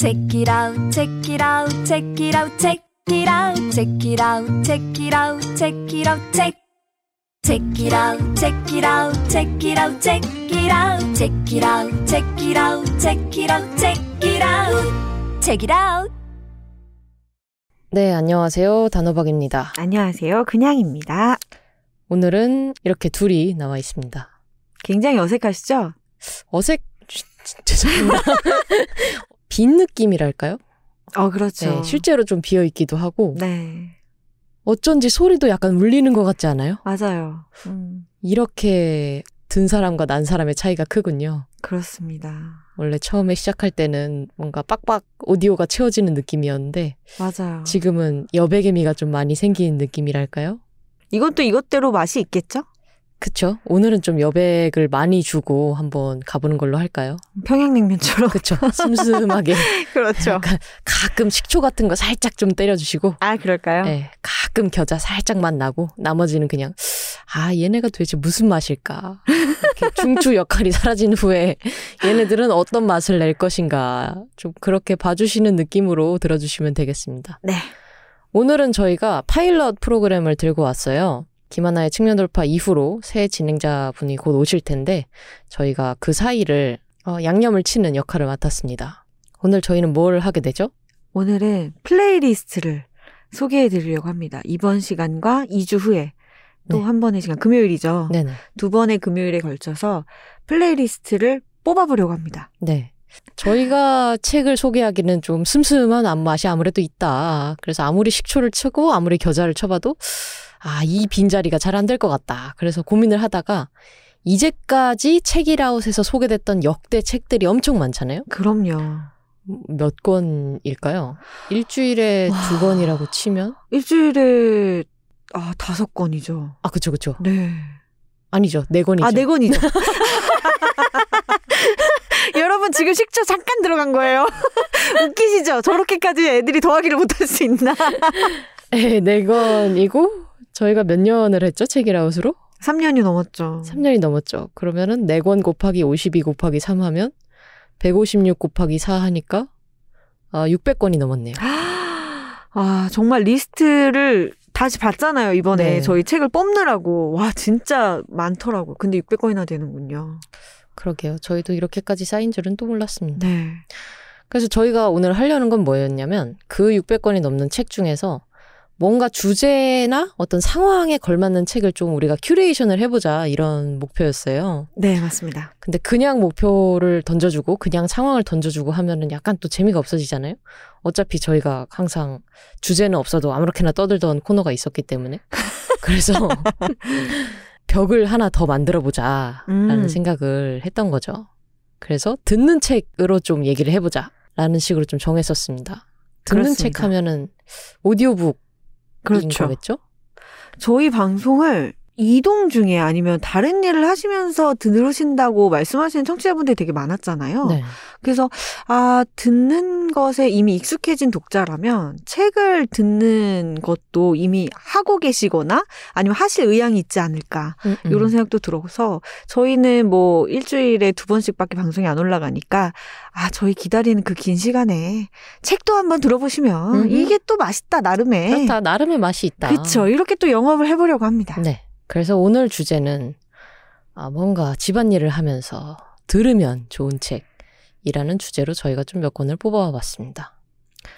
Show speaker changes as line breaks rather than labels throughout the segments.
Check it out, check it out, check it out, check it out, check it out, check it out, check it out, check. Check it out, check it out, check it out, check it out, check it out, check it out, check it out, check it out, check it out.
네, 안녕하세요. 단호박입니다.
안녕하세요. 그냥입니다.
오늘은 이렇게 둘이 나와 있습니다.
굉장히 어색하시죠?
어색, 죄송합니다. 빈 느낌이랄까요?
어, 그렇죠.
네, 실제로 좀 비어 있기도 하고,
네,
어쩐지 소리도 약간 울리는 것 같지 않아요?
맞아요. 음,
이렇게 든 사람과 난 사람의 차이가 크군요.
그렇습니다.
원래 처음에 시작할 때는 뭔가 빡빡 오디오가 채워지는 느낌이었는데,
맞아요.
지금은 여백의 미가 좀 많이 생기는 느낌이랄까요?
이것도 이것대로 맛이 있겠죠?
그쵸? 오늘은 좀 여백을 많이 주고 한번 가보는 걸로 할까요?
평양냉면처럼.
그쵸? 슴슴하게.
그렇죠.
약간 가끔 식초 같은 거 살짝 좀 때려주시고,
아, 그럴까요?
네, 가끔 겨자 살짝 맛 나고, 나머지는 그냥, 아, 얘네가 도대체 무슨 맛일까? 이렇게 중추 역할이 사라진 후에 얘네들은 어떤 맛을 낼 것인가? 좀 그렇게 봐주시는 느낌으로 들어주시면 되겠습니다.
네.
오늘은 저희가 파일럿 프로그램을 들고 왔어요. 김하나의 측면 돌파 이후로 새 진행자분이 곧 오실 텐데 저희가 그 사이를 어, 양념을 치는 역할을 맡았습니다. 오늘 저희는 뭘 하게 되죠?
오늘은 플레이리스트를 소개해 드리려고 합니다. 이번 시간과 2주 후에 또
네.
한 번의 시간, 금요일이죠.
네네.
두 번의 금요일에 걸쳐서 플레이리스트를 뽑아보려고 합니다.
네. 저희가 책을 소개하기는 좀 슴슴한 앞맛이 아무래도 있다. 그래서 아무리 식초를 치고 아무리 겨자를 쳐봐도 아, 이 빈자리가 잘 안 될 것 같다. 그래서 고민을 하다가 이제까지 책이라웃에서 소개됐던 역대 책들이 엄청 많잖아요.
그럼요.
몇 권일까요? 일주일에
와.
두 권이라고 치면?
일주일에 아 다섯 건이죠.
아, 그쵸, 그쵸.
네.
아니죠. 네 권이죠.
아네 건이죠. 여러분 지금 식초 잠깐 들어간 거예요. 웃기시죠? 저렇게까지 애들이 더하기를 못할 수 있나?
네, 네 권이고, 저희가 몇 년을 했죠? 책이라웃으로?
3년이 넘었죠.
3년이 넘었죠. 그러면은 4권 곱하기 52 곱하기 3 하면 156 곱하기 4 하니까 아, 600권이 넘었네요.
아 정말 리스트를 다시 봤잖아요 이번에
네.
저희 책을 뽑느라고 와 진짜 많더라고. 근데 600건이나 되는군요.
그러게요. 저희도 이렇게까지 쌓인 줄은 또 몰랐습니다.
네.
그래서 저희가 오늘 하려는 건 뭐였냐면 그 600권이 넘는 책 중에서 뭔가 주제나 어떤 상황에 걸맞는 책을 좀 우리가 큐레이션을 해보자 이런 목표였어요.
네 맞습니다.
근데 그냥 목표를 던져주고 그냥 상황을 던져주고 하면은 약간 또 재미가 없어지잖아요. 어차피 저희가 항상 주제는 없어도 아무렇게나 떠들던 코너가 있었기 때문에 그래서 벽을 하나 더 만들어 보자라는
음.
생각을 했던 거죠. 그래서 듣는 책으로 좀 얘기를 해보자라는 식으로 좀 정했었습니다. 듣는
그렇습니다.
책 하면은 오디오북인
그렇죠.
거겠죠?
저희 방송을 이동 중에 아니면 다른 일을 하시면서 들으신다고 말씀하시는 청취자분들이 되게 많았잖아요.
네.
그래서 아 듣는 것에 이미 익숙해진 독자라면 책을 듣는 것도 이미 하고 계시거나 아니면 하실 의향이 있지 않을까
음, 음.
이런 생각도 들어서 저희는 뭐 일주일에 두 번씩밖에 방송이 안 올라가니까 아 저희 기다리는 그 긴 시간에 책도 한번 들어보시면
음흠.
이게 또 맛있다 나름의
그렇다 나름의 맛이 있다.
그렇죠 이렇게 또 영업을 해보려고 합니다.
네. 그래서 오늘 주제는 아, 뭔가 집안일을 하면서 들으면 좋은 책이라는 주제로 저희가 좀 몇 권을 뽑아봤습니다.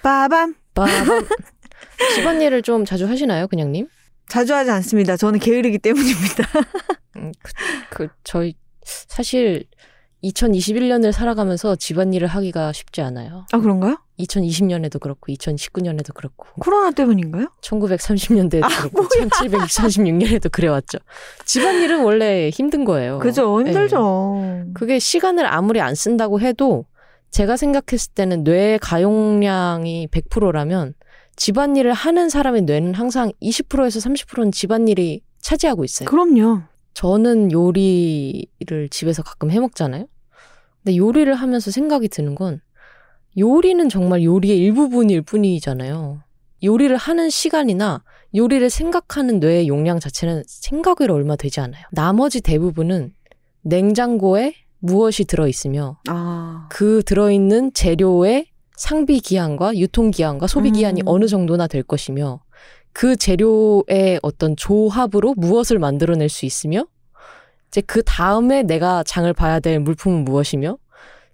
빠밤
빠밤. 집안일을 좀 자주 하시나요, 그냥님?
자주 하지 않습니다. 저는 게으르기 때문입니다.
음, 그, 그 저희 사실 2021년을 살아가면서 집안일을 하기가 쉽지 않아요.
아 그런가요?
2020년에도 그렇고 2019년에도 그렇고
코로나 때문인가요?
1930년대에도
아,
그렇고 1736년에도 그래왔죠. 집안일은 원래 힘든 거예요.
그죠
네.
힘들죠.
그게 시간을 아무리 안 쓴다고 해도 제가 생각했을 때는 뇌 가용량이 100%라면 집안일을 하는 사람의 뇌는 항상 20%에서 30%는 집안일이 차지하고 있어요.
그럼요.
저는 요리를 집에서 가끔 해 먹잖아요. 근데 요리를 하면서 생각이 드는 건 요리는 정말 요리의 일부분일 뿐이잖아요. 요리를 하는 시간이나 요리를 생각하는 뇌의 용량 자체는 생각외로 얼마 되지 않아요. 나머지 대부분은 냉장고에 무엇이 들어있으며
아
그 들어있는 재료의 상비 기한과 유통 기한과 소비 기한이
음.
어느 정도나 될 것이며 그 재료의 어떤 조합으로 무엇을 만들어낼 수 있으며 이제 그 다음에 내가 장을 봐야 될 물품은 무엇이며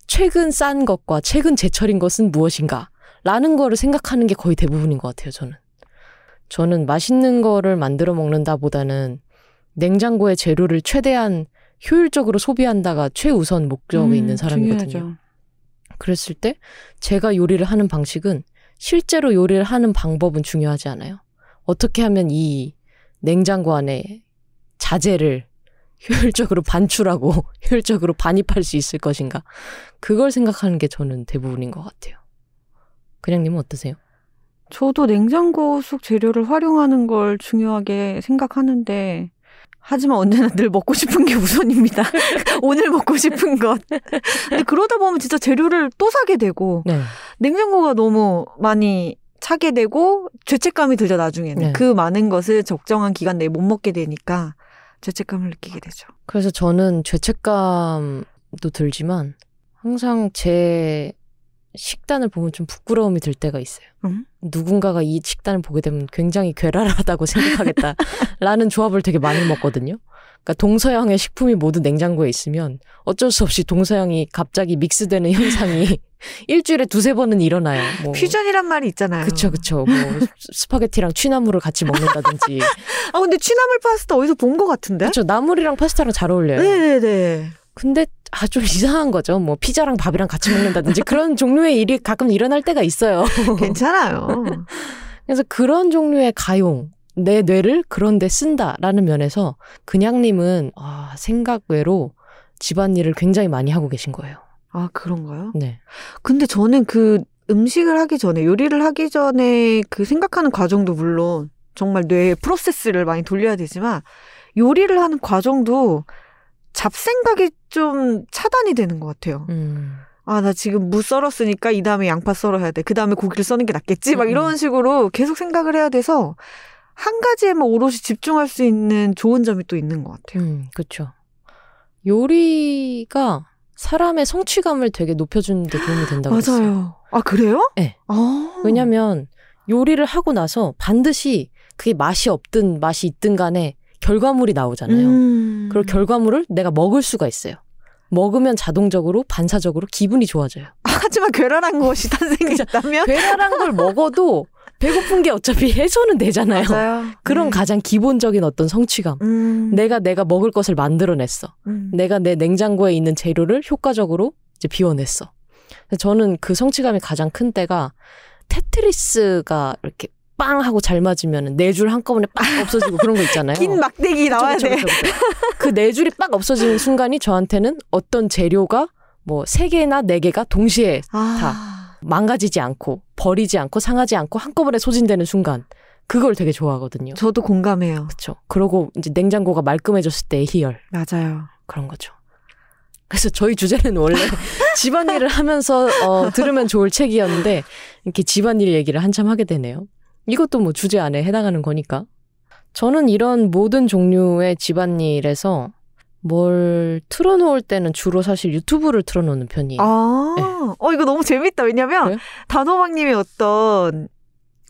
최근 싼 것과 최근 제철인 것은 무엇인가 라는 거를 생각하는 게 거의 대부분인 것 같아요 저는 저는 맛있는 거를 만들어 먹는다 보다는 냉장고의 재료를 최대한 효율적으로 소비한다가 최우선 목적에
음,
있는 사람이거든요.
중요하죠.
그랬을 때 제가 요리를 하는 방식은 실제로 요리를 하는 방법은 중요하지 않아요. 어떻게 하면 이 냉장고 안에 자재를 효율적으로 반출하고 효율적으로 반입할 수 있을 것인가. 그걸 생각하는 게 저는 대부분인 것 같아요. 그냥님은 어떠세요?
저도 냉장고 속 재료를 활용하는 걸 중요하게 생각하는데 하지만 언제나 늘 먹고 싶은 게 우선입니다. 오늘 먹고 싶은 것. 근데 그러다 보면 진짜 재료를 또 사게 되고
네.
냉장고가 너무 많이 차게 되고 죄책감이 들죠 나중에는
네.
그 많은 것을 적정한 기간 내에 못 먹게 되니까 죄책감을 느끼게 되죠.
그래서 저는 죄책감도 들지만 항상 제 식단을 보면 좀 부끄러움이 들 때가 있어요.
음?
누군가가 이 식단을 보게 되면 굉장히 괴랄하다고 생각하겠다라는 조합을 되게 많이 먹거든요. 그러니까 동서양의 식품이 모두 냉장고에 있으면 어쩔 수 없이 동서양이 갑자기 믹스되는 현상이 일주일에 두세 번은 일어나요. 뭐.
퓨전이란 말이 있잖아요.
그쵸, 그쵸. 뭐, 스파게티랑 취나물을 같이 먹는다든지.
아 근데 취나물 파스타 어디서 본 것 같은데?
그쵸. 나물이랑 파스타랑 잘 어울려요.
네네네.
근데 아 좀 이상한 거죠. 뭐 피자랑 밥이랑 같이 먹는다든지 그런 종류의 일이 가끔 일어날 때가 있어요.
괜찮아요.
그래서 그런 종류의 가용 내 뇌를 그런 데 쓴다라는 면에서 그냥님은 아, 생각 외로 집안일을 굉장히 많이 하고 계신 거예요.
아 그런가요?
네.
근데 저는 그 음식을 하기 전에 요리를 하기 전에 그 생각하는 과정도 물론 정말 뇌의 프로세스를 많이 돌려야 되지만 요리를 하는 과정도 잡생각이 좀 차단이 되는 것 같아요.
음.
아, 나 지금 무 썰었으니까 이 다음에 양파 썰어야 돼. 그 다음에 고기를 써는 게 낫겠지? 막
음,
이런 식으로 계속 생각을 해야 돼서 한 가지에만 오롯이 집중할 수 있는 좋은 점이 또 있는 것 같아요.
음, 그렇죠. 요리가 사람의 성취감을 되게 높여주는 데 도움이 된다고 했어요.
맞아요. 아, 그래요?
네.
아.
왜냐면 요리를 하고 나서 반드시 그게 맛이 없든 맛이 있든 간에 결과물이 나오잖아요.
음.
그리고 결과물을 내가 먹을 수가 있어요. 먹으면 자동적으로 반사적으로 기분이 좋아져요.
하지만 괴랄한 것이 탄생했다면?
괴랄한 걸 먹어도 배고픈 게 어차피 해소는 되잖아요.
맞아요.
그런
네.
가장 기본적인 어떤 성취감.
음.
내가 내가 먹을 것을 만들어냈어.
음.
내가 내 냉장고에 있는 재료를 효과적으로 이제 비워냈어. 저는 그 성취감이 가장 큰 때가 테트리스가 이렇게 빵 하고 잘 맞으면 네 줄 한꺼번에 빵 없어지고 그런 거 있잖아요.
긴 막대기 나와야
그쵸,
돼.
그쵸, 그쵸, 그쵸. 그네 줄이 빡 없어지는 순간이 저한테는 어떤 재료가 뭐 세 개나 네 개가 동시에
아.
망가지지 않고 버리지 않고 상하지 않고 한꺼번에 소진되는 순간 그걸 되게 좋아하거든요.
저도 공감해요.
그렇죠. 그러고 이제 냉장고가 말끔해졌을 때의 희열
맞아요.
그런 거죠. 그래서 저희 주제는 원래 집안일을 하면서 어, 들으면 좋을 책이었는데 이렇게 집안일 얘기를 한참 하게 되네요. 이것도 뭐 주제 안에 해당하는 거니까. 저는 이런 모든 종류의 집안일에서 뭘 틀어놓을 때는 주로 사실 유튜브를 틀어놓는 편이에요.
아, 어, 이거 너무 재밌다. 왜냐면,
그래요?
단호박님이 어떤,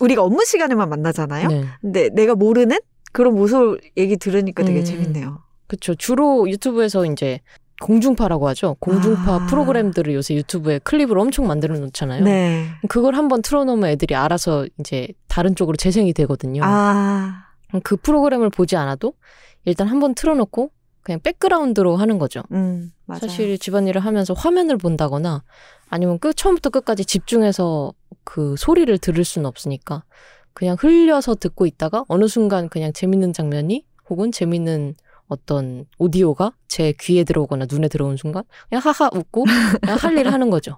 우리가 업무 시간에만 만나잖아요?
네.
근데 내가 모르는 그런 모습 얘기 들으니까 되게
음.
재밌네요.
그렇죠. 주로 유튜브에서 이제 공중파라고 하죠. 공중파
아.
프로그램들을 요새 유튜브에 클립을 엄청 만들어 놓잖아요.
네.
그걸 한번 틀어놓으면 애들이 알아서 이제 다른 쪽으로 재생이 되거든요.
아,
그 프로그램을 보지 않아도 일단 한번 틀어놓고 그냥 백그라운드로 하는 거죠.
음.
사실 집안일을 하면서 화면을 본다거나 아니면 끝 처음부터 끝까지 집중해서 그 소리를 들을 수는 없으니까 그냥 흘려서 듣고 있다가 어느 순간 그냥 재밌는 장면이 혹은 재밌는 어떤 오디오가 제 귀에 들어오거나 눈에 들어온 순간 그냥 하하 웃고 그냥 할 일을 하는 거죠.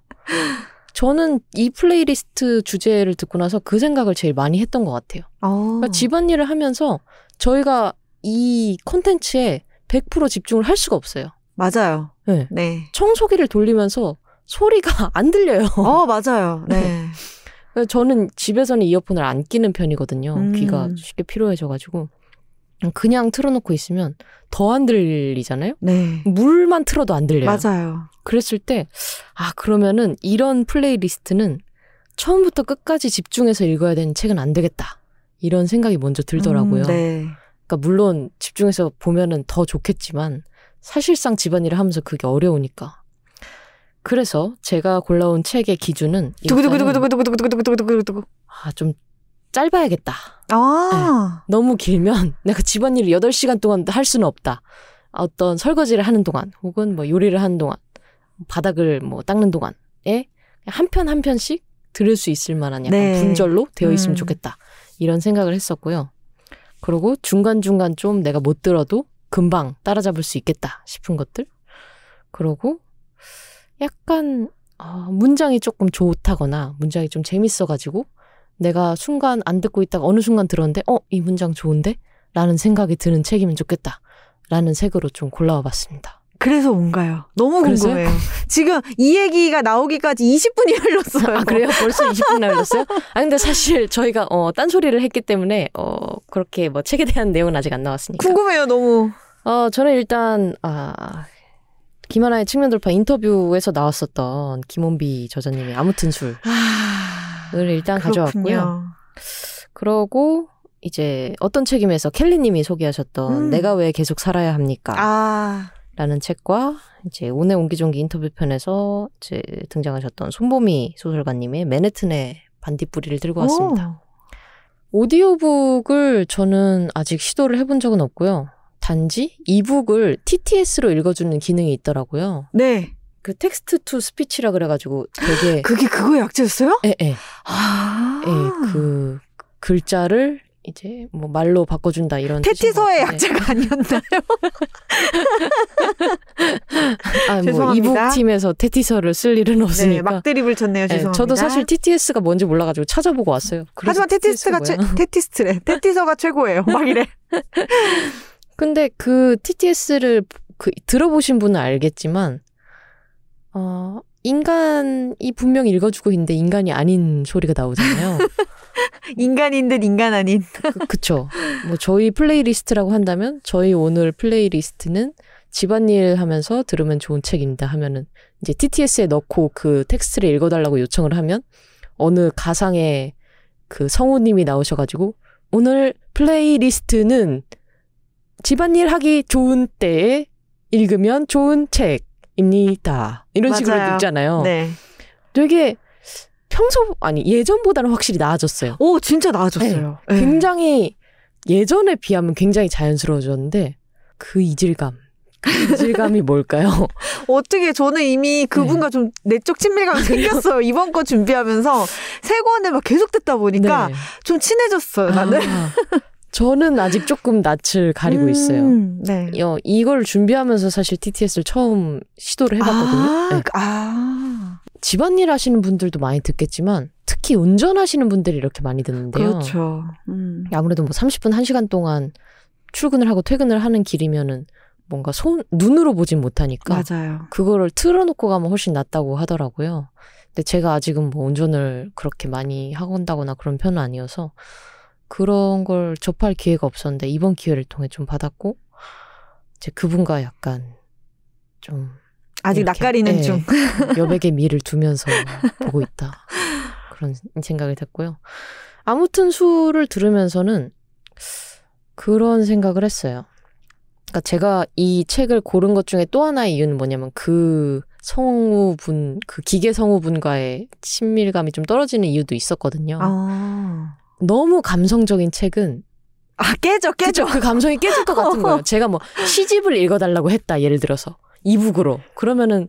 저는 이 플레이리스트 주제를 듣고 나서 그 생각을 제일 많이 했던 것 같아요.
어.
그러니까 집안일을 하면서 저희가 이 콘텐츠에 100% 집중을 할 수가 없어요.
맞아요.
네.
네.
청소기를 돌리면서 소리가 안 들려요.
어, 맞아요. 네.
그래서 저는 집에서는 이어폰을 안 끼는 편이거든요.
음.
귀가 쉽게 피로해져가지고. 그냥 틀어놓고 있으면 더 안 들리잖아요?
네.
물만 틀어도 안 들려요.
맞아요.
그랬을 때, 아, 그러면은 이런 플레이리스트는 처음부터 끝까지 집중해서 읽어야 되는 책은 안 되겠다. 이런 생각이 먼저 들더라고요.
음, 네.
그러니까 물론 집중해서 보면은 더 좋겠지만 사실상 집안일을 하면서 그게 어려우니까. 그래서 제가 골라온 책의 기준은
두구두구두구두구두구두구두구두구두구.
아, 좀 짧아야겠다.
아.
너무 길면 내가 집안일을 8시간 동안 할 수는 없다. 어떤 설거지를 하는 동안 혹은 뭐 요리를 하는 동안 바닥을 뭐 닦는 동안에 한 편 한 편씩 들을 수 있을 만한 약간
네.
분절로 되어 있으면
음.
좋겠다. 이런 생각을 했었고요. 그리고 중간중간 좀 내가 못 들어도 금방 따라잡을 수 있겠다 싶은 것들. 그러고 약간 어, 문장이 조금 좋다거나 문장이 좀 재밌어가지고 내가 순간 안 듣고 있다가 어느 순간 들었는데 어 이 문장 좋은데? 라는 생각이 드는 책이면 좋겠다. 라는 색으로 좀 골라와 봤습니다.
그래서 뭔가요? 너무
그래서요?
궁금해요. 지금 이 얘기가 나오기까지 20분이 흘렀어요.
아 그래요? 벌써 20분 나올렸어요? 아 근데 사실 저희가 어 딴소리를 했기 때문에 어 그렇게 뭐 책에 대한 내용은 아직 안 나왔으니까.
궁금해요, 너무.
어 저는 일단 아 김하나의 측면 돌파 인터뷰에서 나왔었던 김원비 저자님의 아무 튼 술을
아.
일단 가져왔고요. 그러고 이제 어떤 책임에서 켈리님이 소개하셨던
음.
내가 왜 계속 살아야 합니까?
아.
라는 책과 이제 오늘 옹기종기 인터뷰 편에서 이제 등장하셨던 손보미 소설가님의 맨해튼의 반딧불이를 들고 왔습니다. 오디오북을 저는 아직 시도를 해본 적은 없고요. 단지 e-book을 TTS로 읽어주는 기능이 있더라고요.
네.
그 text to speech라 그래가지고 되게
그게 그거 약자였어요?
예, 예,
아.
예, 그 글자를 이제 뭐 말로 바꿔준다 이런
태티서의. 약자가 아니었나요?
아, 뭐
죄송합니다.
e-book 팀에서 태티서를 쓸 일은
네,
없으니까.
막 드립을 쳤네요.
예,
죄송합니다.
저도 사실 TTS가 뭔지 몰라가지고 찾아보고 왔어요.
하지만 태티서가
TTS
최? 테티스트래. 태티서가 최고예요. 막 이래.
근데 그 TTS를 그 들어보신 분은 알겠지만 어 인간이 분명 읽어주고 있는데 인간이 아닌 소리가 나오잖아요.
인간인 듯 인간 아닌.
그, 그쵸. 뭐 저희 플레이리스트라고 한다면 저희 오늘 플레이리스트는 집안일 하면서 들으면 좋은 책입니다 하면은 이제 TTS에 넣고 그 텍스트를 읽어달라고 요청을 하면 어느 가상의 그 성우님이 나오셔가지고 오늘 플레이리스트는 집안일 하기 좋은 때에 읽으면 좋은 책입니다. 이런 식으로
맞아요.
읽잖아요.
네.
되게 평소 아니 예전보다는 확실히 나아졌어요.
오, 진짜 나아졌어요. 네.
굉장히 예전에 비하면 굉장히 자연스러워졌는데 그 이질감. 그 이질감이 뭘까요?
어떻게 저는 이미 그분과 좀 내적 친밀감이 생겼어요. 이번 거 준비하면서 세 권을 막 계속 듣다 보니까
네.
좀 친해졌어요. 나는.
아, 저는 아직 조금 낯을 가리고 있어요.
음, 네.
어, 이걸 준비하면서 사실 TTS를 처음 시도를 해봤거든요.
아,
네.
아,
집안일 하시는 분들도 많이 듣겠지만 특히 운전하시는 분들이 이렇게 많이 듣는데요.
그렇죠. 음.
아무래도 뭐 30분, 1시간 동안 출근을 하고 퇴근을 하는 길이면은 뭔가 손, 눈으로 보진 못하니까
맞아요.
그거를 틀어놓고 가면 훨씬 낫다고 하더라고요. 근데 제가 아직은 뭐 운전을 그렇게 많이 하건다거나 그런 편은 아니어서 그런 걸 접할 기회가 없었는데 이번 기회를 통해 좀 받았고 이제 그분과 약간 좀
아직 낯가리는
예,
중.
여백의 미를 두면서 보고 있다. 그런 생각이 됐고요. 아무튼 수를 들으면서는 그런 생각을 했어요. 그러니까 제가 이 책을 고른 것 중에 또 하나의 이유는 뭐냐면 그 성우분, 그 기계 성우분과의 친밀감이 좀 떨어지는 이유도 있었거든요.
아,
너무 감성적인 책은
아 깨져, 깨져.
그죠? 그 감성이 깨질 것 같은 거예요. 제가 뭐 시집을 읽어달라고 했다, 예를 들어서. 이북으로. 그러면은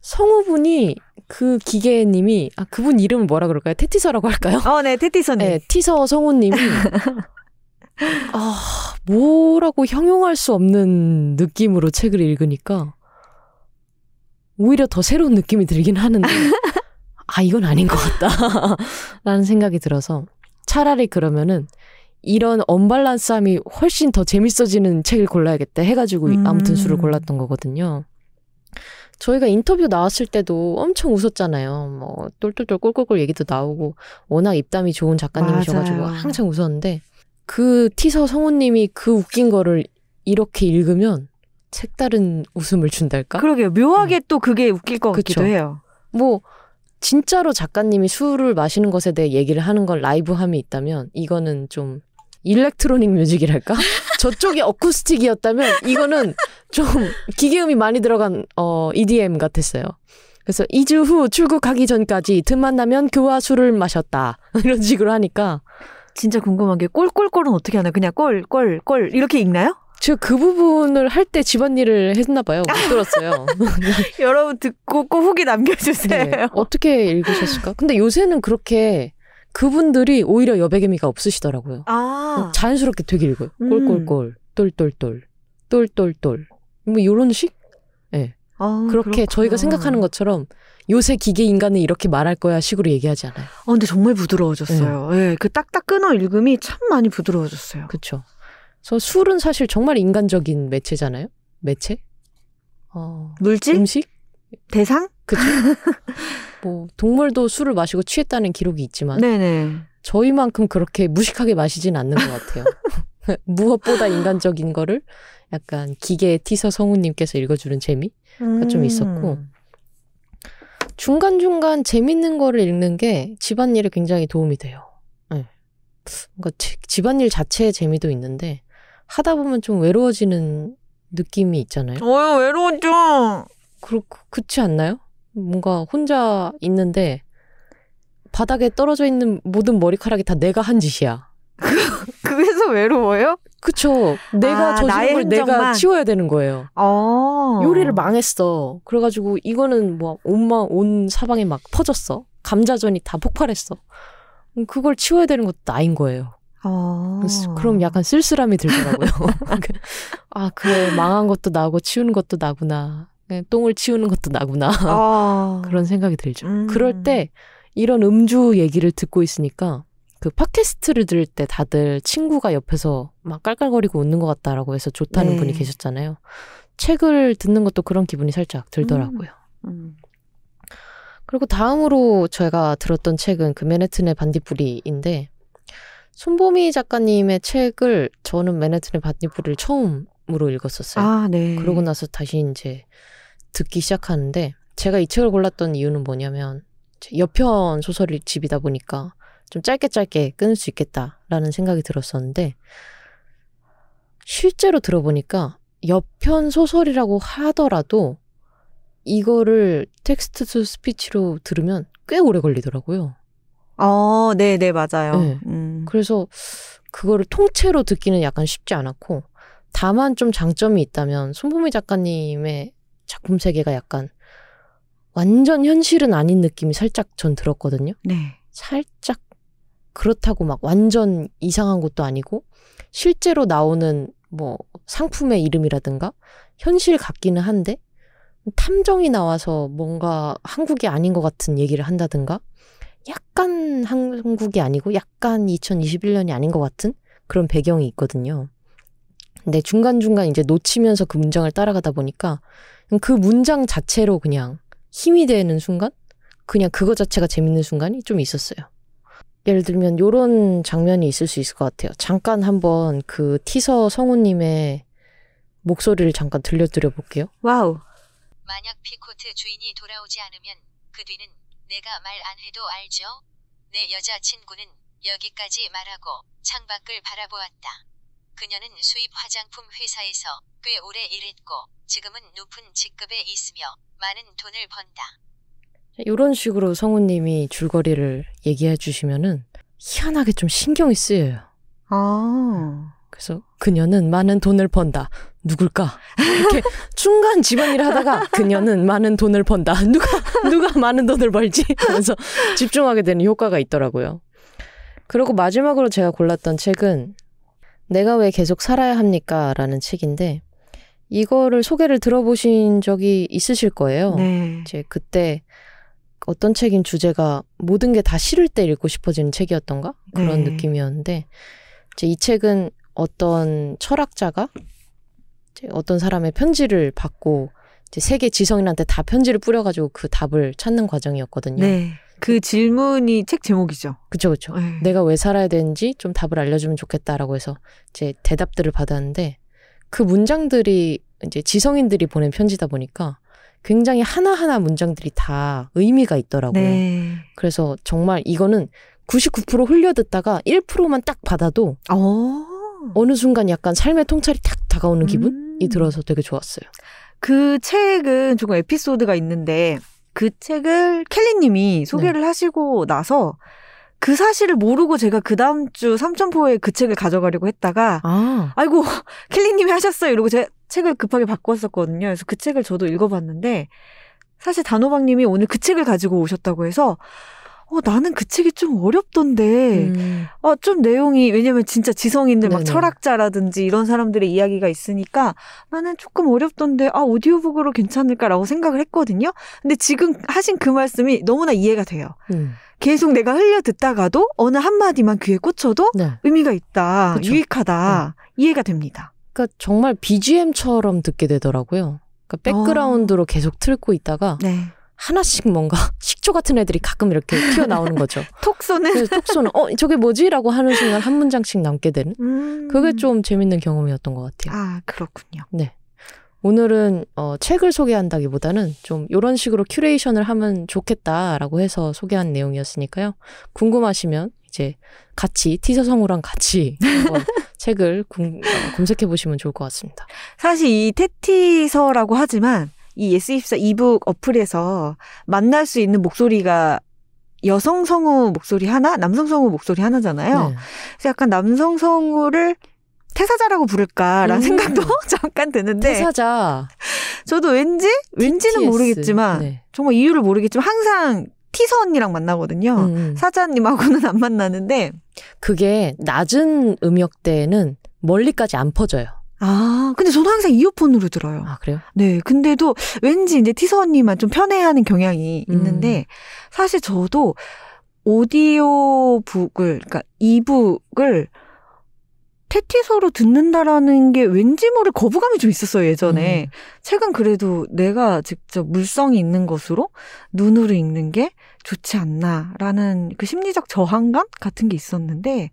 성우분이 그 기계님이, 아, 그분 이름을 뭐라 그럴까요? 테티서라고 할까요?
어, 네, 테티서님.
네, 티서 성우님이, 아, 뭐라고 형용할 수 없는 느낌으로 책을 읽으니까, 오히려 더 새로운 느낌이 들긴 하는데, 아, 이건 아닌 것 같다. 라는 생각이 들어서, 차라리 그러면은, 이런 언밸런스함이 훨씬 더 재밌어지는 책을 골라야겠다 해가지고
음.
아무튼 수를 골랐던 거거든요. 저희가 인터뷰 나왔을 때도 엄청 웃었잖아요. 뭐 똘똘똘 꼴꼴꼴 얘기도 나오고 워낙 입담이 좋은 작가님이셔가지고
맞아요.
항상 웃었는데 그 티서 성우님이 그 웃긴 거를 이렇게 읽으면 색다른 웃음을 준달까?
그러게요. 묘하게 또 그게 웃길 것 같기도
그쵸.
해요.
뭐 진짜로 작가님이 술을 마시는 것에 대해 얘기를 하는 걸 라이브함이 있다면 이거는 좀 일렉트로닉 뮤직이랄까? 저쪽이 어쿠스틱이었다면 이거는 좀 기계음이 많이 들어간 어 EDM 같았어요. 그래서 2주 후 출국하기 전까지 틈만 나면 그와 술을 마셨다. 이런 식으로 하니까
진짜 궁금한 게 꼴꼴꼴은 어떻게 하나요? 그냥 꼴꼴꼴 이렇게 읽나요?
제가 그 부분을 할 때 집안일을 했나 봐요. 못 들었어요.
여러분 듣고 꼭 후기 남겨주세요.
네. 어떻게 읽으셨을까? 근데 요새는 그렇게 그분들이 오히려 여백의미가 없으시더라고요.
아,
자연스럽게 되게 읽어요.
음.
꼴꼴꼴, 똘똘똘, 똘똘똘. 뭐 이런 식? 네.
아,
그렇게
그렇구나.
저희가 생각하는 것처럼 요새 기계 인간은 이렇게 말할 거야 식으로 얘기하지 않아요.
어, 근데 정말 부드러워졌어요. 예, 그 딱딱 끊어 읽음이 참 많이 부드러워졌어요.
그렇죠. 그래서 술은 사실 정말 인간적인 매체잖아요. 매체? 어,
물질?
음식?
대상?
그쵸. 뭐 동물도 술을 마시고 취했다는 기록이 있지만
네네.
저희만큼 그렇게 무식하게 마시진 않는 것 같아요. 무엇보다 인간적인 거를 약간 기계 티서 성우님께서 읽어주는 재미? 좀 있었고. 중간중간 재밌는 거를 읽는 게 집안일에 굉장히 도움이 돼요. 네. 뭔가 지- 집안일 자체의 재미도 있는데 하다 보면 좀 외로워지는 느낌이 있잖아요.
어휴, 외로웠죠.
그렇, 그렇지 않나요? 뭔가 혼자 있는데 바닥에 떨어져 있는 모든 머리카락이 다 내가 한 짓이야.
그래서 외로워요?
그쵸. 내가
아,
저지른
나의
걸 내가? 치워야 되는 거예요.
어.
요리를 망했어. 그래가지고 이거는 뭐 온마 온 사방에 막 퍼졌어. 감자전이 다 폭발했어. 음, 그걸 치워야 되는 것도 나인 거예요.
어.
그럼 약간 쓸쓸함이 들더라고요. 아 그래 망한 것도 나고 치우는 것도 나구나. 네, 똥을 치우는 것도 나구나.
어.
그런 생각이 들죠.
음.
그럴 때 이런 음주 얘기를 듣고 있으니까 그 팟캐스트를 들을 때 다들 친구가 옆에서 막 깔깔거리고 웃는 것 같다라고 해서 좋다는
네.
분이 계셨잖아요. 책을 듣는 것도 그런 기분이 살짝 들더라고요.
음.
그리고 다음으로 제가 들었던 책은 그 맨해튼의 반딧불이인데 손보미 작가님의 책을 저는 맨해튼의 반딧불이를 처음으로 읽었었어요.
아, 네.
그러고 나서 다시 이제 듣기 시작하는데 제가 이 책을 골랐던 이유는 뭐냐면 엽편 소설집이다 보니까 좀 짧게 짧게 끊을 수 있겠다라는 생각이 들었었는데 실제로 들어보니까 엽편 소설이라고 하더라도 이거를 text to speech로 들으면 꽤 오래 걸리더라고요.
어, 네, 네, 맞아요.
네.
음.
그래서 그거를 통째로 듣기는 약간 쉽지 않았고 다만 좀 장점이 있다면 손보미 작가님의 작품 세계가 약간 완전 현실은 아닌 느낌이 살짝 전 들었거든요.
네.
살짝 그렇다고 막 완전 이상한 것도 아니고 실제로 나오는 뭐 상품의 이름이라든가 현실 같기는 한데 탐정이 나와서 뭔가 한국이 아닌 것 같은 얘기를 한다든가 약간 한국이 아니고 약간 2021년이 아닌 것 같은 그런 배경이 있거든요. 근데 중간중간 이제 놓치면서 그 문장을 따라가다 보니까 그 문장 자체로 그냥 힘이 되는 순간? 그냥 그거 자체가 재밌는 순간이 좀 있었어요. 예를 들면 요런 장면이 있을 수 있을 것 같아요. 잠깐 한번 그 티서 성우님의 목소리를 잠깐 들려드려 볼게요.
wow.
만약 피코트 주인이 돌아오지 않으면 그 뒤는 내가 말 안 해도 알죠? 내 여자친구는 여기까지 말하고 창밖을 바라보았다. 그녀는 수입 화장품 회사에서 꽤 오래 일했고 지금은 높은 직급에 있으며 많은 돈을 번다.
이런 식으로 성우님이 줄거리를 얘기해 주시면은 희한하게 좀 신경이 쓰여요.
아.
그래서 그녀는 많은 돈을 번다. 누굴까? 이렇게 중간 집안일 하다가 그녀는 많은 돈을 번다. 누가 누가 많은 돈을 벌지? 하면서 집중하게 되는 효과가 있더라고요. 그리고 마지막으로 제가 골랐던 책은 내가 왜 계속 살아야 합니까? 라는 책인데 이거를 소개를 들어보신 적이 있으실 거예요.
네.
이제 그때 어떤 책인 주제가 모든 게 다 싫을 때 읽고 싶어지는 책이었던가 그런
네.
느낌이었는데 이제 이 책은 어떤 철학자가 이제 어떤 사람의 편지를 받고 이제 세계 지성인한테 다 편지를 뿌려가지고 그 답을 찾는 과정이었거든요.
네. 그 질문이 책 제목이죠.
그쵸 그쵸.
네.
내가 왜 살아야 되는지 좀 답을 알려주면 좋겠다라고 해서 이제 대답들을 받았는데 그 문장들이 이제 지성인들이 보낸 편지다 보니까 굉장히 하나하나 문장들이 다 의미가 있더라고요.
네.
그래서 정말 이거는 99% 흘려 듣다가 1%만 딱 받아도
어.
어느 순간 약간 삶의 통찰이 탁 다가오는 기분이
음.
들어서 되게 좋았어요.
그 책은 조금 에피소드가 있는데 그 책을 켈리님이 소개를 하시고 나서 그 사실을 모르고 제가 그 다음 주 삼천포에 그 책을 가져가려고 했다가
아,
아이고 켈리님이 하셨어요 이러고 제가 책을 급하게 바꿨었거든요. 그래서 그 책을 저도 읽어봤는데 사실 단호박님이 오늘 그 책을 가지고 오셨다고 해서 어 나는 그 책이 좀 어렵던데
음,
어, 좀 내용이, 왜냐면 진짜 지성인들 막
네네.
철학자라든지 이런 사람들의 이야기가 있으니까 나는 조금 어렵던데, 아, 오디오북으로 괜찮을까라고 생각을 했거든요. 근데 지금 하신 그 말씀이 너무나 이해가 돼요.
음,
계속 내가 흘려 듣다가도 어느 한마디만 귀에 꽂혀도
네.
의미가 있다,
그쵸.
유익하다, 이해가 됩니다.
그러니까 정말 BGM처럼 듣게 되더라고요. 그러니까 백그라운드로 계속 틀고 있다가
네.
하나씩 뭔가 식초 같은 애들이 가끔 이렇게 튀어나오는 거죠.
톡 쏘는.
톡 쏘는 어 저게 뭐지 라고 하는 순간 한 문장씩 남게 되는
음.
그게 좀 재밌는 경험이었던 것 같아요.
아, 그렇군요.
네. 오늘은 어, 책을 소개한다기보다는 좀 이런 식으로 큐레이션을 하면 좋겠다라고 해서 소개한 내용이었으니까요. 궁금하시면 이제 같이 티저 성우랑 같이 책을 궁- 어, 검색해 보시면 좋을 것 같습니다.
사실 이 태티서라고 하지만 이 예스24 e-book 어플에서 만날 수 있는 목소리가 여성 성우 목소리 하나, 남성 성우 목소리 하나잖아요.
네.
그래서 약간 남성 성우를 태사자라고 부를까라는
음.
생각도 잠깐 드는데
퇴사자
저도 왠지 왠지는
TTS.
모르겠지만
네.
정말 이유를 모르겠지만 항상 티서 언니랑 만나거든요.
음, 음.
사자님하고는 안 만나는데
그게 낮은 음역대는 멀리까지 안 퍼져요.
아 근데 저는 항상 이어폰으로 들어요.
아 그래요?
네, 근데도 왠지 이제 티서 언니만 좀 편해하는 경향이
음.
있는데 사실 저도 오디오 북을 그러니까 이북을 테티서로 듣는다라는 게 왠지 모를 거부감이 좀 있었어요 예전에
음.
책은 그래도 내가 직접 물성이 있는 것으로 눈으로 읽는 게 좋지 않나라는 그 심리적 저항감 같은 게 있었는데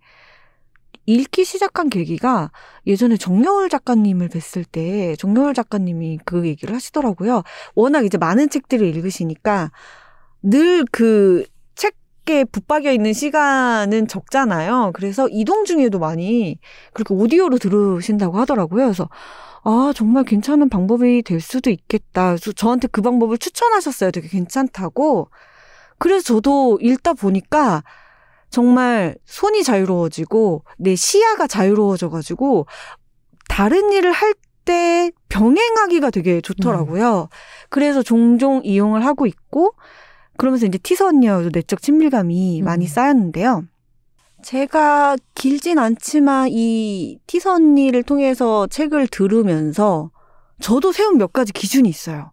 읽기 시작한 계기가 예전에 정여울 작가님을 뵀을 때 정여울 작가님이 그 얘기를 하시더라고요. 워낙 이제 많은 책들을 읽으시니까 늘그 책에 붙박여 있는 시간은 적잖아요. 그래서 이동 중에도 많이 그렇게 오디오로 들으신다고 하더라고요. 그래서 아, 정말 괜찮은 방법이 될 수도 있겠다. 저한테 그 방법을 추천하셨어요. 되게 괜찮다고. 그래서 저도 읽다 보니까 정말 손이 자유로워지고 내 시야가 자유로워져가지고 다른 일을 할 때 병행하기가 되게 좋더라고요. 그래서 종종 이용을 하고 있고 그러면서 이제 티서 언니와도 내적 친밀감이
음.
많이 쌓였는데요. 제가 길진 않지만 이 티서 언니를 통해서 책을 들으면서 저도 세운 몇 가지 기준이 있어요.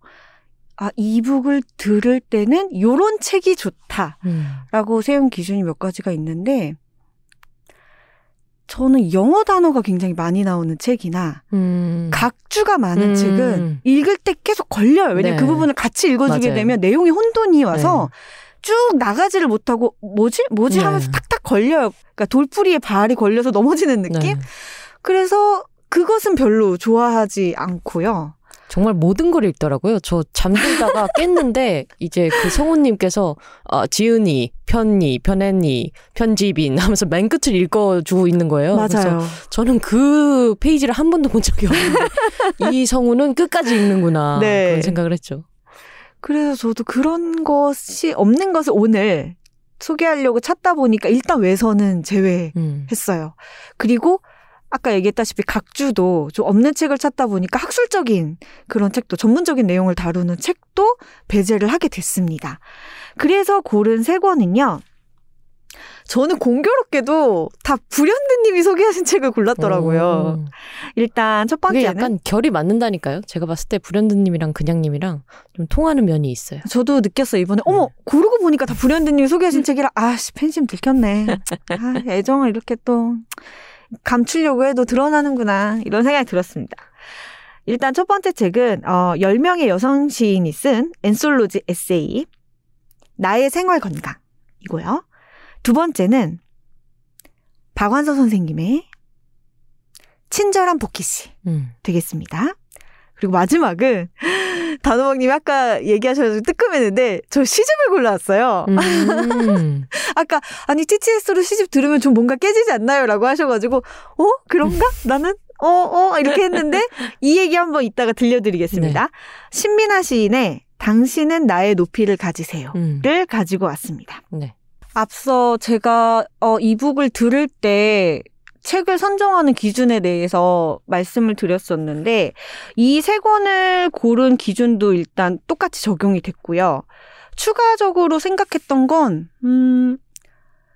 아, 이북을 들을 때는 요런 책이 좋다.
음.
라고 세운 기준이 몇 가지가 있는데, 저는 영어 단어가 굉장히 많이 나오는 책이나,
음.
각주가 많은
음.
책은 읽을 때 계속 걸려요. 왜냐면
네.
그 부분을 같이 읽어주게
맞아요.
되면 내용이 혼돈이 와서 쭉 나가지를 못하고, 뭐지? 뭐지?
네.
하면서 탁탁 걸려요. 그러니까 돌풀이에 발이 걸려서 넘어지는 느낌?
네.
그래서 그것은 별로 좋아하지 않고요.
정말 모든 걸 읽더라고요. 저 잠들다가 깼는데 이제 그 성우님께서 어, 지은이, 편니, 편애니, 편집인 하면서 맨 끝을 읽어주고 있는 거예요. 그래서
맞아요.
저는 그 페이지를 한 번도 본 적이 없는데 이 성우는 끝까지 읽는구나
네.
그런 생각을 했죠.
그래서 저도 그런 것이 없는 것을 오늘 소개하려고 찾다 보니까 일단 외서는 제외했어요.
음.
그리고 아까 얘기했다시피 각주도 좀 없는 책을 찾다 보니까 학술적인 그런 책도 전문적인 내용을 다루는 책도 배제를 하게 됐습니다. 그래서 고른 세 권은요. 저는 공교롭게도 다 불현듯님이 소개하신 책을 골랐더라고요.
음.
일단 첫 번째는
약간 결이 맞는다니까요. 제가 봤을 때 불현듯님이랑 그냥님이랑 좀 통하는 면이 있어요.
저도 느꼈어요 이번에 어머 고르고 보니까 다 불현듯님이 소개하신 책이라 아씨 팬심 들켰네 아 애정을 이렇게 또 감추려고 해도 드러나는구나 이런 생각이 들었습니다 일단 첫 번째 책은 어 10명의 여성 시인이 쓴 엔솔로지 에세이 나의 생활 건강이고요 두 번째는 박완서 선생님의 친절한 복희 씨
음.
되겠습니다. 그리고 마지막은 단호박님이 아까 얘기하셔서 뜨끔했는데 저 시집을 골라왔어요.
음.
아까 아니 TTS로 시집 들으면 좀 뭔가 깨지지 않나요?라고 하셔가지고 어 그런가? 나는 어 어 이렇게 했는데 이 얘기 한번 이따가 들려드리겠습니다. 신민아 시인의 당신은 나의 높이를 가지세요를
음.
가지고 왔습니다.
네.
앞서 제가 어, 이 북을 들을 때 책을 선정하는 기준에 대해서 말씀을 드렸었는데 이 세 권을 고른 기준도 일단 똑같이 적용이 됐고요. 추가적으로 생각했던 건 음,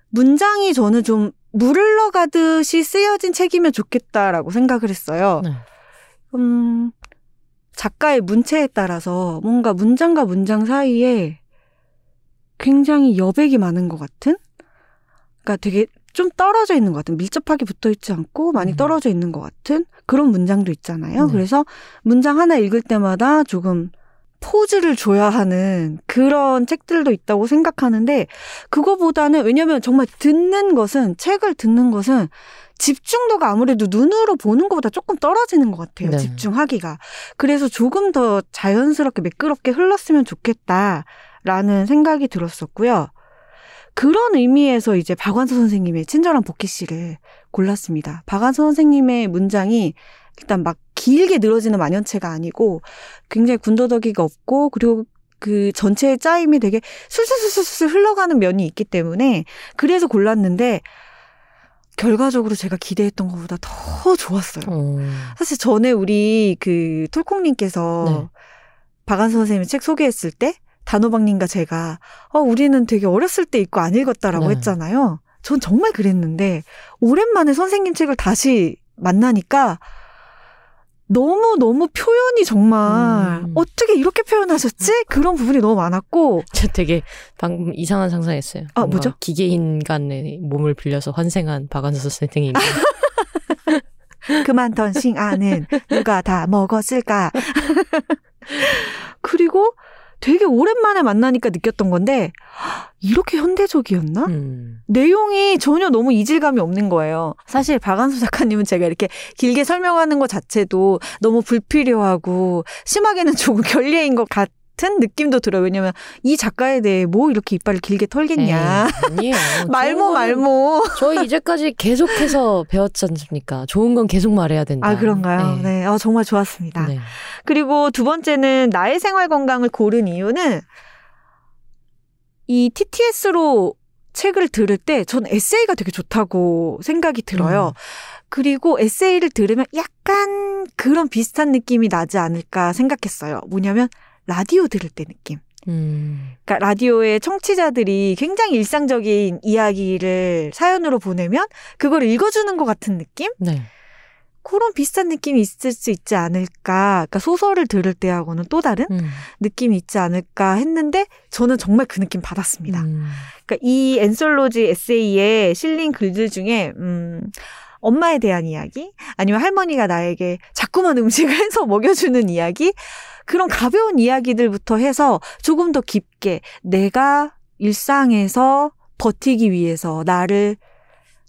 문장이 저는 좀 물을 가듯이 쓰여진 책이면 좋겠다라고 생각을 했어요.
네.
음, 작가의 문체에 따라서 뭔가 문장과 문장 사이에 굉장히 여백이 많은 것 같은? 그러니까 되게 좀 떨어져 있는 것 같은, 밀접하게 붙어 있지 않고 많이
음.
떨어져 있는 것 같은 그런 문장도 있잖아요.
네.
그래서 문장 하나 읽을 때마다 조금 포즈를 줘야 하는 그런 책들도 있다고 생각하는데 그거보다는 왜냐면 정말 듣는 것은 책을 듣는 것은 집중도가 아무래도 눈으로 보는 것보다 조금 떨어지는 것 같아요.
네.
집중하기가. 그래서 조금 더 자연스럽게 매끄럽게 흘렀으면 좋겠다라는 생각이 들었었고요. 그런 의미에서 이제 박완서 선생님의 친절한 복희 씨를 골랐습니다. 박완서 선생님의 문장이 일단 막 길게 늘어지는 만연체가 아니고 굉장히 군더더기가 없고 그리고 그 전체의 짜임이 되게 술술술술 흘러가는 면이 있기 때문에 그래서 골랐는데 결과적으로 제가 기대했던 것보다 더 좋았어요.
어.
사실 전에 우리 그 톨콩님께서
네.
박완서 선생님 책 소개했을 때 단호박님과 제가 어 우리는 되게 어렸을 때 읽고 안 읽었다라고
네.
했잖아요. 전 정말 그랬는데 오랜만에 선생님 책을 다시 만나니까 너무 너무 표현이 정말
음.
어떻게 이렇게 표현하셨지? 그런 부분이 너무 많았고
저 되게 방금 이상한 상상했어요.
아, 뭐죠?
기계 인간의 몸을 빌려서 환생한 박완서 선생님.
그만 던싱 안은 누가 다 먹었을까? 그리고 되게 오랜만에 만나니까 느꼈던 건데 이렇게 현대적이었나?
음.
내용이 전혀 너무 이질감이 없는 거예요. 사실 박한수 작가님은 제가 이렇게 길게 설명하는 것 자체도 너무 불필요하고 심하게는 조금 결례인 것 같 은 느낌도 들어요. 왜냐면 이 작가에 대해 뭐 이렇게 이빨을 길게 털겠냐.
에이, 아니에요.
말모 말모.
저희 이제까지 계속해서 배웠지 않습니까? 좋은 건 계속 말해야 된다.
아 그런가요?
네.
네, 아, 정말 좋았습니다.
네.
그리고 두 번째는 나의 생활 건강을 고른 이유는 이 TTS로 책을 들을 때 전 에세이가 되게 좋다고 생각이 들어요.
음.
그리고 에세이를 들으면 약간 그런 비슷한 느낌이 나지 않을까 생각했어요. 뭐냐면 라디오 들을 때 느낌.
음.
그러니까 라디오의 청취자들이 굉장히 일상적인 이야기를 사연으로 보내면 그걸 읽어주는 것 같은 느낌?
네.
그런 비슷한 느낌이 있을 수 있지 않을까. 그러니까 소설을 들을 때하고는 또 다른
음.
느낌이 있지 않을까 했는데 저는 정말 그 느낌 받았습니다.
음.
그러니까 이 엔솔로지 에세이에 실린 글들 중에 음 엄마에 대한 이야기 아니면 할머니가 나에게 자꾸만 음식을 해서 먹여주는 이야기 그런 가벼운 이야기들부터 해서 조금 더 깊게 내가 일상에서 버티기 위해서 나를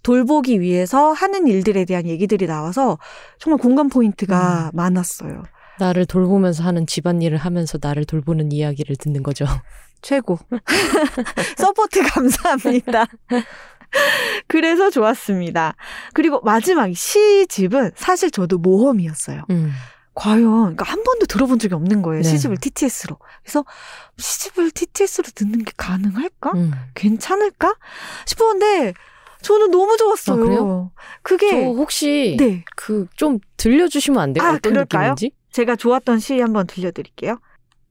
돌보기 위해서 하는 일들에 대한 얘기들이 나와서 정말 공감 포인트가 많았어요.
나를 돌보면서 하는 집안일을 하면서 나를 돌보는 이야기를 듣는 거죠.
최고. 서포트 감사합니다. 그래서 좋았습니다. 그리고 마지막 시집은 사실 저도 모험이었어요.
음.
과연 그러니까 한 번도 들어본 적이 없는 거예요.
네.
시집을 TTS로. 그래서 시집을 TTS로 듣는 게 가능할까?
음.
괜찮을까? 싶었는데 저는 너무 좋았어요.
아, 그래요?
그게
저 혹시
네.
그 좀 들려주시면 안 돼요?
아,
어떤
그럴까요?
느낌인지?
제가 좋았던 시 한번 들려드릴게요.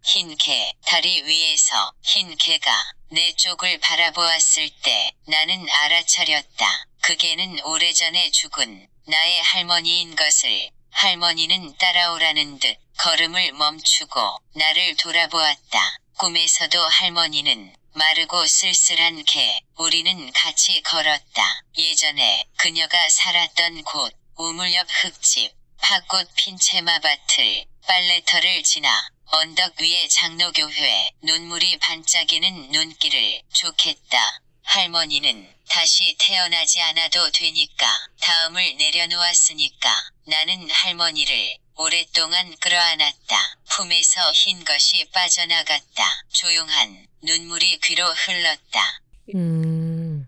흰 개, 다리 위에서 흰 개가 내 쪽을 바라보았을 때 나는 알아차렸다. 그 개는 오래전에 죽은 나의 할머니인 것을 할머니는 따라오라는 듯 걸음을 멈추고 나를 돌아보았다. 꿈에서도 할머니는 마르고 쓸쓸한 개, 우리는 같이 걸었다. 예전에 그녀가 살았던 곳, 우물 옆 흙집, 팥꽃 핀 채마밭을 빨래터를 지나 언덕 위의 장로교회 눈물이 반짝이는 눈길을 좋겠다. 할머니는 다시 태어나지 않아도 되니까 다음을 내려놓았으니까 나는 할머니를 오랫동안 끌어안았다. 품에서 흰 것이 빠져나갔다. 조용한 눈물이 귀로 흘렀다.
음,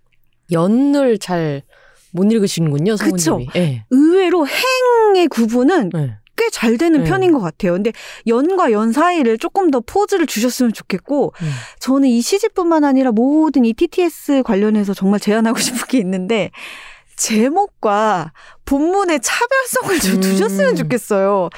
연을 잘 못 읽으시는군요,
그쵸.
성우님이. 예.
의외로 행의 구분은
네.
꽤 잘 되는
네.
편인 것 같아요. 근데 연과 연 사이를 조금 더 포즈를 주셨으면 좋겠고,
음.
저는 이 시집뿐만 아니라 모든 이 TTS 관련해서 정말 제안하고 싶은 게 있는데, 제목과 본문의 차별성을 좀
음.
두셨으면 좋겠어요.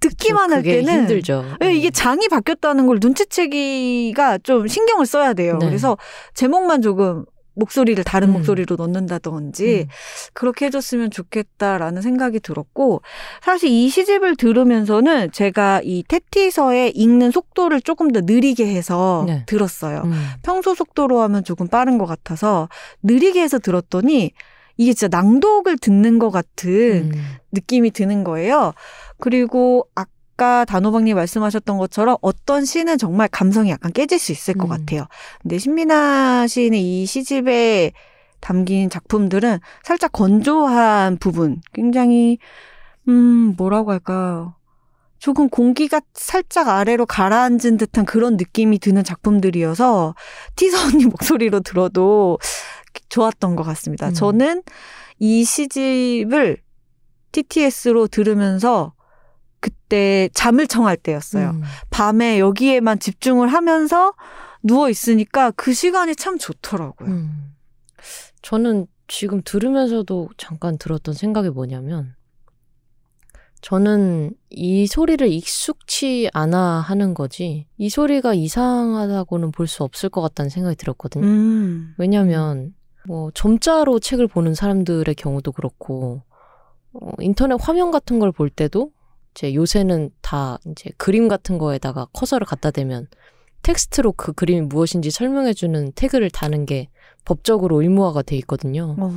듣기만 할
그게
때는
힘들죠.
네, 이게 장이 바뀌었다는 걸 눈치채기가 좀 신경을 써야 돼요.
네.
그래서 제목만 조금 목소리를 다른
음.
목소리로 넣는다든지
음.
그렇게 해줬으면 좋겠다라는 생각이 들었고 사실 이 시집을 들으면서는 제가 이 테티서의 읽는 속도를 조금 더 느리게 해서
네.
들었어요.
음.
평소 속도로 하면 조금 빠른 것 같아서 느리게 해서 들었더니 이게 진짜 낭독을 듣는 것 같은
음.
느낌이 드는 거예요. 그리고 아까 단호박님 말씀하셨던 것처럼 어떤 시는 정말 감성이 약간 깨질 수 있을 것
음.
같아요. 근데 신민아 시인의 이 시집에 담긴 작품들은 살짝 건조한 부분, 굉장히 음 뭐라고 할까요? 조금 공기가 살짝 아래로 가라앉은 듯한 그런 느낌이 드는 작품들이어서 티서 언니 목소리로 들어도 좋았던 것 같습니다.
음.
저는 이 시집을 TTS로 들으면서 그때 잠을 청할 때였어요.
음.
밤에 여기에만 집중을 하면서 누워 있으니까 그 시간이 참 좋더라고요.
음. 저는 지금 들으면서도 잠깐 들었던 생각이 뭐냐면, 저는 이 소리를 익숙치 않아 하는 거지, 이 소리가 이상하다고는 볼 수 없을 것 같다는 생각이 들었거든요.
음.
왜냐면, 뭐, 점자로 책을 보는 사람들의 경우도 그렇고, 어, 인터넷 화면 같은 걸 볼 때도, 이제 요새는 다 이제 그림 같은 거에다가 커서를 갖다 대면 텍스트로 그 그림이 무엇인지 설명해주는 태그를 다는 게 법적으로 의무화가 돼 있거든요.
어.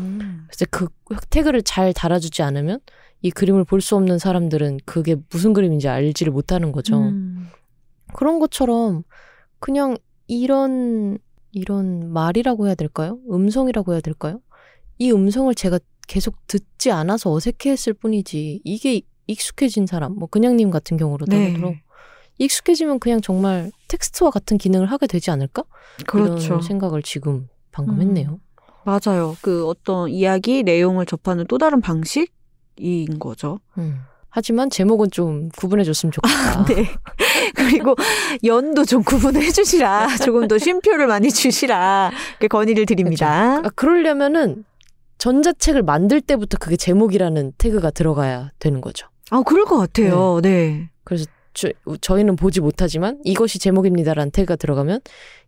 그래서 그 태그를 잘 달아주지 않으면 이 그림을 볼 수 없는 사람들은 그게 무슨 그림인지 알지를 못하는 거죠.
음.
그런 것처럼 그냥 이런 이런 말이라고 해야 될까요? 음성이라고 해야 될까요? 이 음성을 제가 계속 듣지 않아서 어색해했을 뿐이지 이게 익숙해진 사람, 뭐 그냥님 같은 경우로
네.
더러 익숙해지면 그냥 정말 텍스트와 같은 기능을 하게 되지 않을까?
그렇죠.
이런 생각을 지금 방금
음.
했네요.
맞아요. 그 어떤 이야기 내용을 접하는 또 다른 방식인 거죠.
음. 하지만 제목은 좀 구분해줬으면 좋겠다.
네. 그리고 연도 좀 구분해 주시라. 조금 더 쉼표를 많이 주시라. 그 건의를 드립니다.
아, 그러려면은 전자책을 만들 때부터 그게 제목이라는 태그가 들어가야 되는 거죠.
아, 그럴 것 같아요. 네.
그래서 저, 저희는 보지 못하지만 이것이 제목입니다라는 태그가 들어가면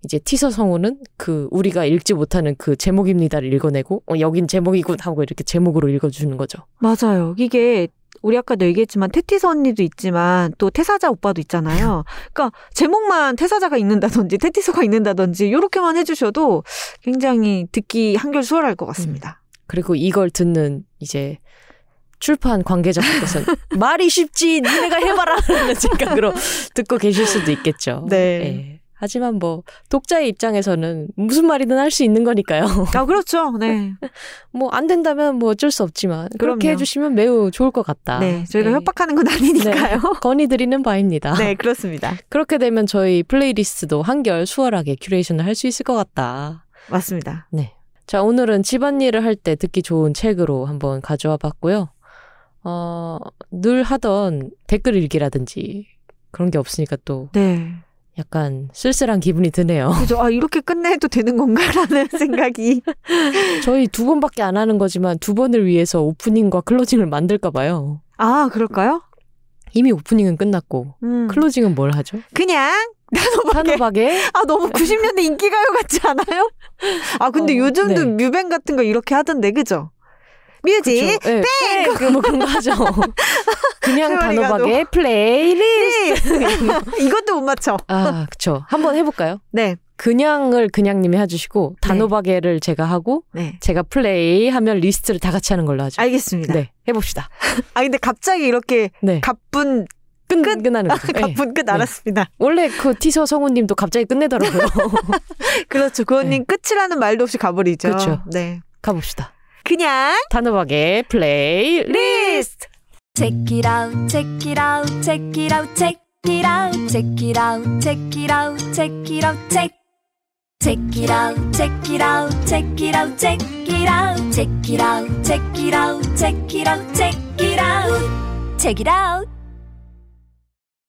이제 티서 성우는 그 우리가 읽지 못하는 그 제목입니다를 읽어내고 어, 여긴 제목이군 하고 이렇게 제목으로 읽어주는 거죠.
맞아요. 이게 우리 아까도 얘기했지만 테티서 언니도 있지만 또 태사자 오빠도 있잖아요. 그러니까 제목만 태사자가 읽는다든지 태티서가 읽는다든지 이렇게만 해주셔도 굉장히 듣기 한결 수월할 것 같습니다.
그리고 이걸 듣는 이제 출판 관계자분께서는 말이 쉽지 니네가 해봐라 하는 생각으로 듣고 계실 수도 있겠죠.
네.
예. 하지만 뭐 독자의 입장에서는 무슨 말이든 할 수 있는 거니까요.
아 그렇죠. 네.
뭐 안 된다면 뭐 어쩔 수 없지만 그렇게
그럼요.
해주시면 매우 좋을 것 같다.
네. 저희가
예.
협박하는 건 아니니까요.
건의드리는 바입니다.
네, 그렇습니다.
그렇게 되면 저희 플레이리스트도 한결 수월하게 큐레이션을 할 수 있을 것 같다.
맞습니다.
네. 자, 오늘은 집안일을 할 때 듣기 좋은 책으로 한번 가져와 봤고요. 어, 늘 하던 댓글 읽기라든지 그런 게 없으니까 또
네.
약간 쓸쓸한 기분이 드네요.
그죠. 아, 이렇게 끝내도 되는 건가라는 생각이.
저희 두 번밖에 안 하는 거지만 두 번을 위해서 오프닝과 클로징을 만들까 봐요.
아, 그럴까요?
이미 오프닝은 끝났고
음.
클로징은 뭘 하죠?
그냥 단호박에 아 너무 90년대 인기가요 같지 않아요? 아 근데
어,
요즘도
네.
뮤뱅 같은 거 이렇게 하던데 그죠? 뮤직
네, 뺑! 뭐 그런 거 하죠. 그냥 단호박에 플레이리스트.
이것도 못 맞춰.
아, 그쵸. 한번 해볼까요?
네,
그냥을 그냥님이 해주시고 단호박에를 제가 하고
네,
제가 플레이 하면 리스트를 다 같이 하는 걸로 하죠.
알겠습니다.
네, 해봅시다.
아 근데 갑자기 이렇게
네.
가쁜
끝,
끝.
끝나는 거죠. 예.
가쁜 끝
네.
알았습니다.
원래 그 티서 성우님도 갑자기 끝내더라고요.
그렇죠. 구원님 끝이라는 말도 없이 가버리죠.
그렇죠.
네.
가봅시다.
그냥
단호박의 플레이 리스트.
Check it out, check it out, check it out, check it out, check it out, check it out, check it out, check. Check it out, check it out, check it out, check it out, check it out, check it out, check it out, check it out, check it out.